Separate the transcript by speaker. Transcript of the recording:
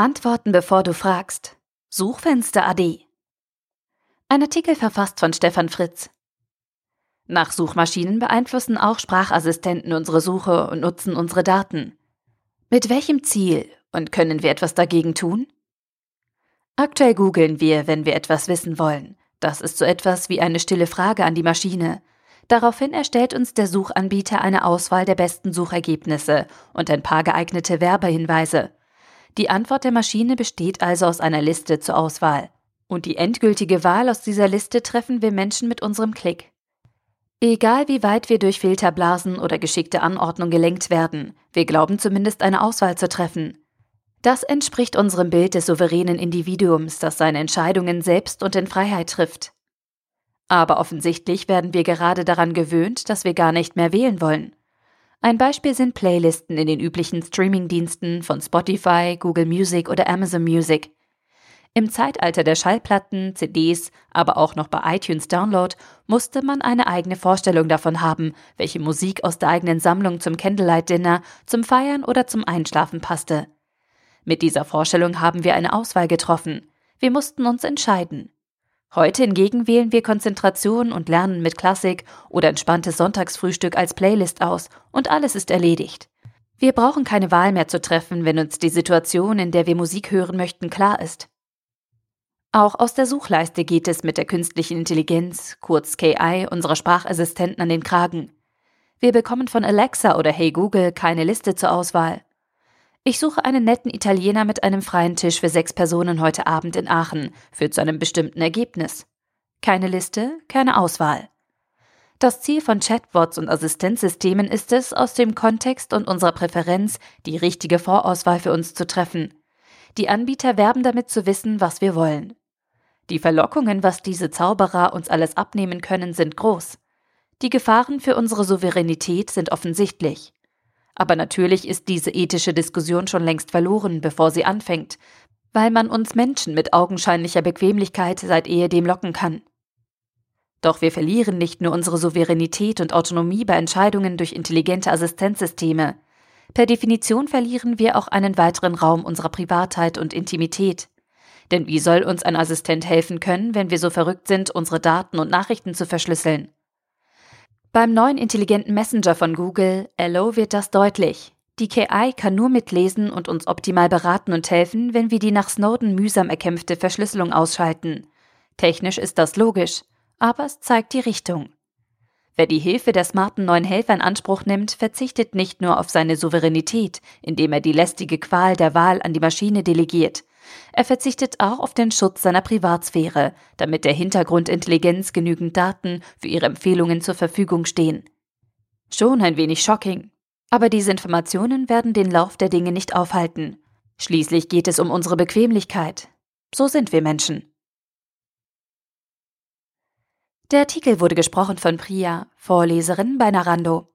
Speaker 1: Antworten bevor du fragst. Suchfenster AD. Ein Artikel verfasst von Stefan Fritz. Nach Suchmaschinen beeinflussen auch Sprachassistenten unsere Suche und nutzen unsere Daten. Mit welchem Ziel und können wir etwas dagegen tun? Aktuell googeln wir, wenn wir etwas wissen wollen. Das ist so etwas wie eine stille Frage an die Maschine. Daraufhin erstellt uns der Suchanbieter eine Auswahl der besten Suchergebnisse und ein paar geeignete Werbehinweise. Die Antwort der Maschine besteht also aus einer Liste zur Auswahl. Und die endgültige Wahl aus dieser Liste treffen wir Menschen mit unserem Klick. Egal wie weit wir durch Filterblasen oder geschickte Anordnung gelenkt werden, wir glauben zumindest eine Auswahl zu treffen. Das entspricht unserem Bild des souveränen Individuums, das seine Entscheidungen selbst und in Freiheit trifft. Aber offensichtlich werden wir gerade daran gewöhnt, dass wir gar nicht mehr wählen wollen. Ein Beispiel sind Playlisten in den üblichen Streamingdiensten von Spotify, Google Music oder Amazon Music. Im Zeitalter der Schallplatten, CDs, aber auch noch bei iTunes Download musste man eine eigene Vorstellung davon haben, welche Musik aus der eigenen Sammlung zum Candlelight Dinner, zum Feiern oder zum Einschlafen passte. Mit dieser Vorstellung haben wir eine Auswahl getroffen. Wir mussten uns entscheiden. Heute hingegen wählen wir Konzentration und Lernen mit Klassik oder entspanntes Sonntagsfrühstück als Playlist aus und alles ist erledigt. Wir brauchen keine Wahl mehr zu treffen, wenn uns die Situation, in der wir Musik hören möchten, klar ist. Auch aus der Suchleiste geht es mit der künstlichen Intelligenz, kurz KI, unserer Sprachassistenten an den Kragen. Wir bekommen von Alexa oder Hey Google keine Liste zur Auswahl. Ich suche einen netten Italiener mit einem freien Tisch für sechs Personen heute Abend in Aachen, führt zu einem bestimmten Ergebnis. Keine Liste, keine Auswahl. Das Ziel von Chatbots und Assistenzsystemen ist es, aus dem Kontext und unserer Präferenz die richtige Vorauswahl für uns zu treffen. Die Anbieter werben damit zu wissen, was wir wollen. Die Verlockungen, was diese Zauberer uns alles abnehmen können, sind groß. Die Gefahren für unsere Souveränität sind offensichtlich. Aber natürlich ist diese ethische Diskussion schon längst verloren, bevor sie anfängt, weil man uns Menschen mit augenscheinlicher Bequemlichkeit seit ehedem locken kann. Doch wir verlieren nicht nur unsere Souveränität und Autonomie bei Entscheidungen durch intelligente Assistenzsysteme. Per Definition verlieren wir auch einen weiteren Raum unserer Privatheit und Intimität. Denn wie soll uns ein Assistent helfen können, wenn wir so verrückt sind, unsere Daten und Nachrichten zu verschlüsseln? Beim neuen intelligenten Messenger von Google, Hello, wird das deutlich. Die KI kann nur mitlesen und uns optimal beraten und helfen, wenn wir die nach Snowden mühsam erkämpfte Verschlüsselung ausschalten. Technisch ist das logisch, aber es zeigt die Richtung. Wer die Hilfe der smarten neuen Helfer in Anspruch nimmt, verzichtet nicht nur auf seine Souveränität, indem er die lästige Qual der Wahl an die Maschine delegiert, er verzichtet auch auf den Schutz seiner Privatsphäre, damit der Hintergrundintelligenz genügend Daten für ihre Empfehlungen zur Verfügung stehen. Schon ein wenig shocking. Aber diese Informationen werden den Lauf der Dinge nicht aufhalten. Schließlich geht es um unsere Bequemlichkeit. So sind wir Menschen. Der Artikel wurde gesprochen von Priya, Vorleserin bei Narando.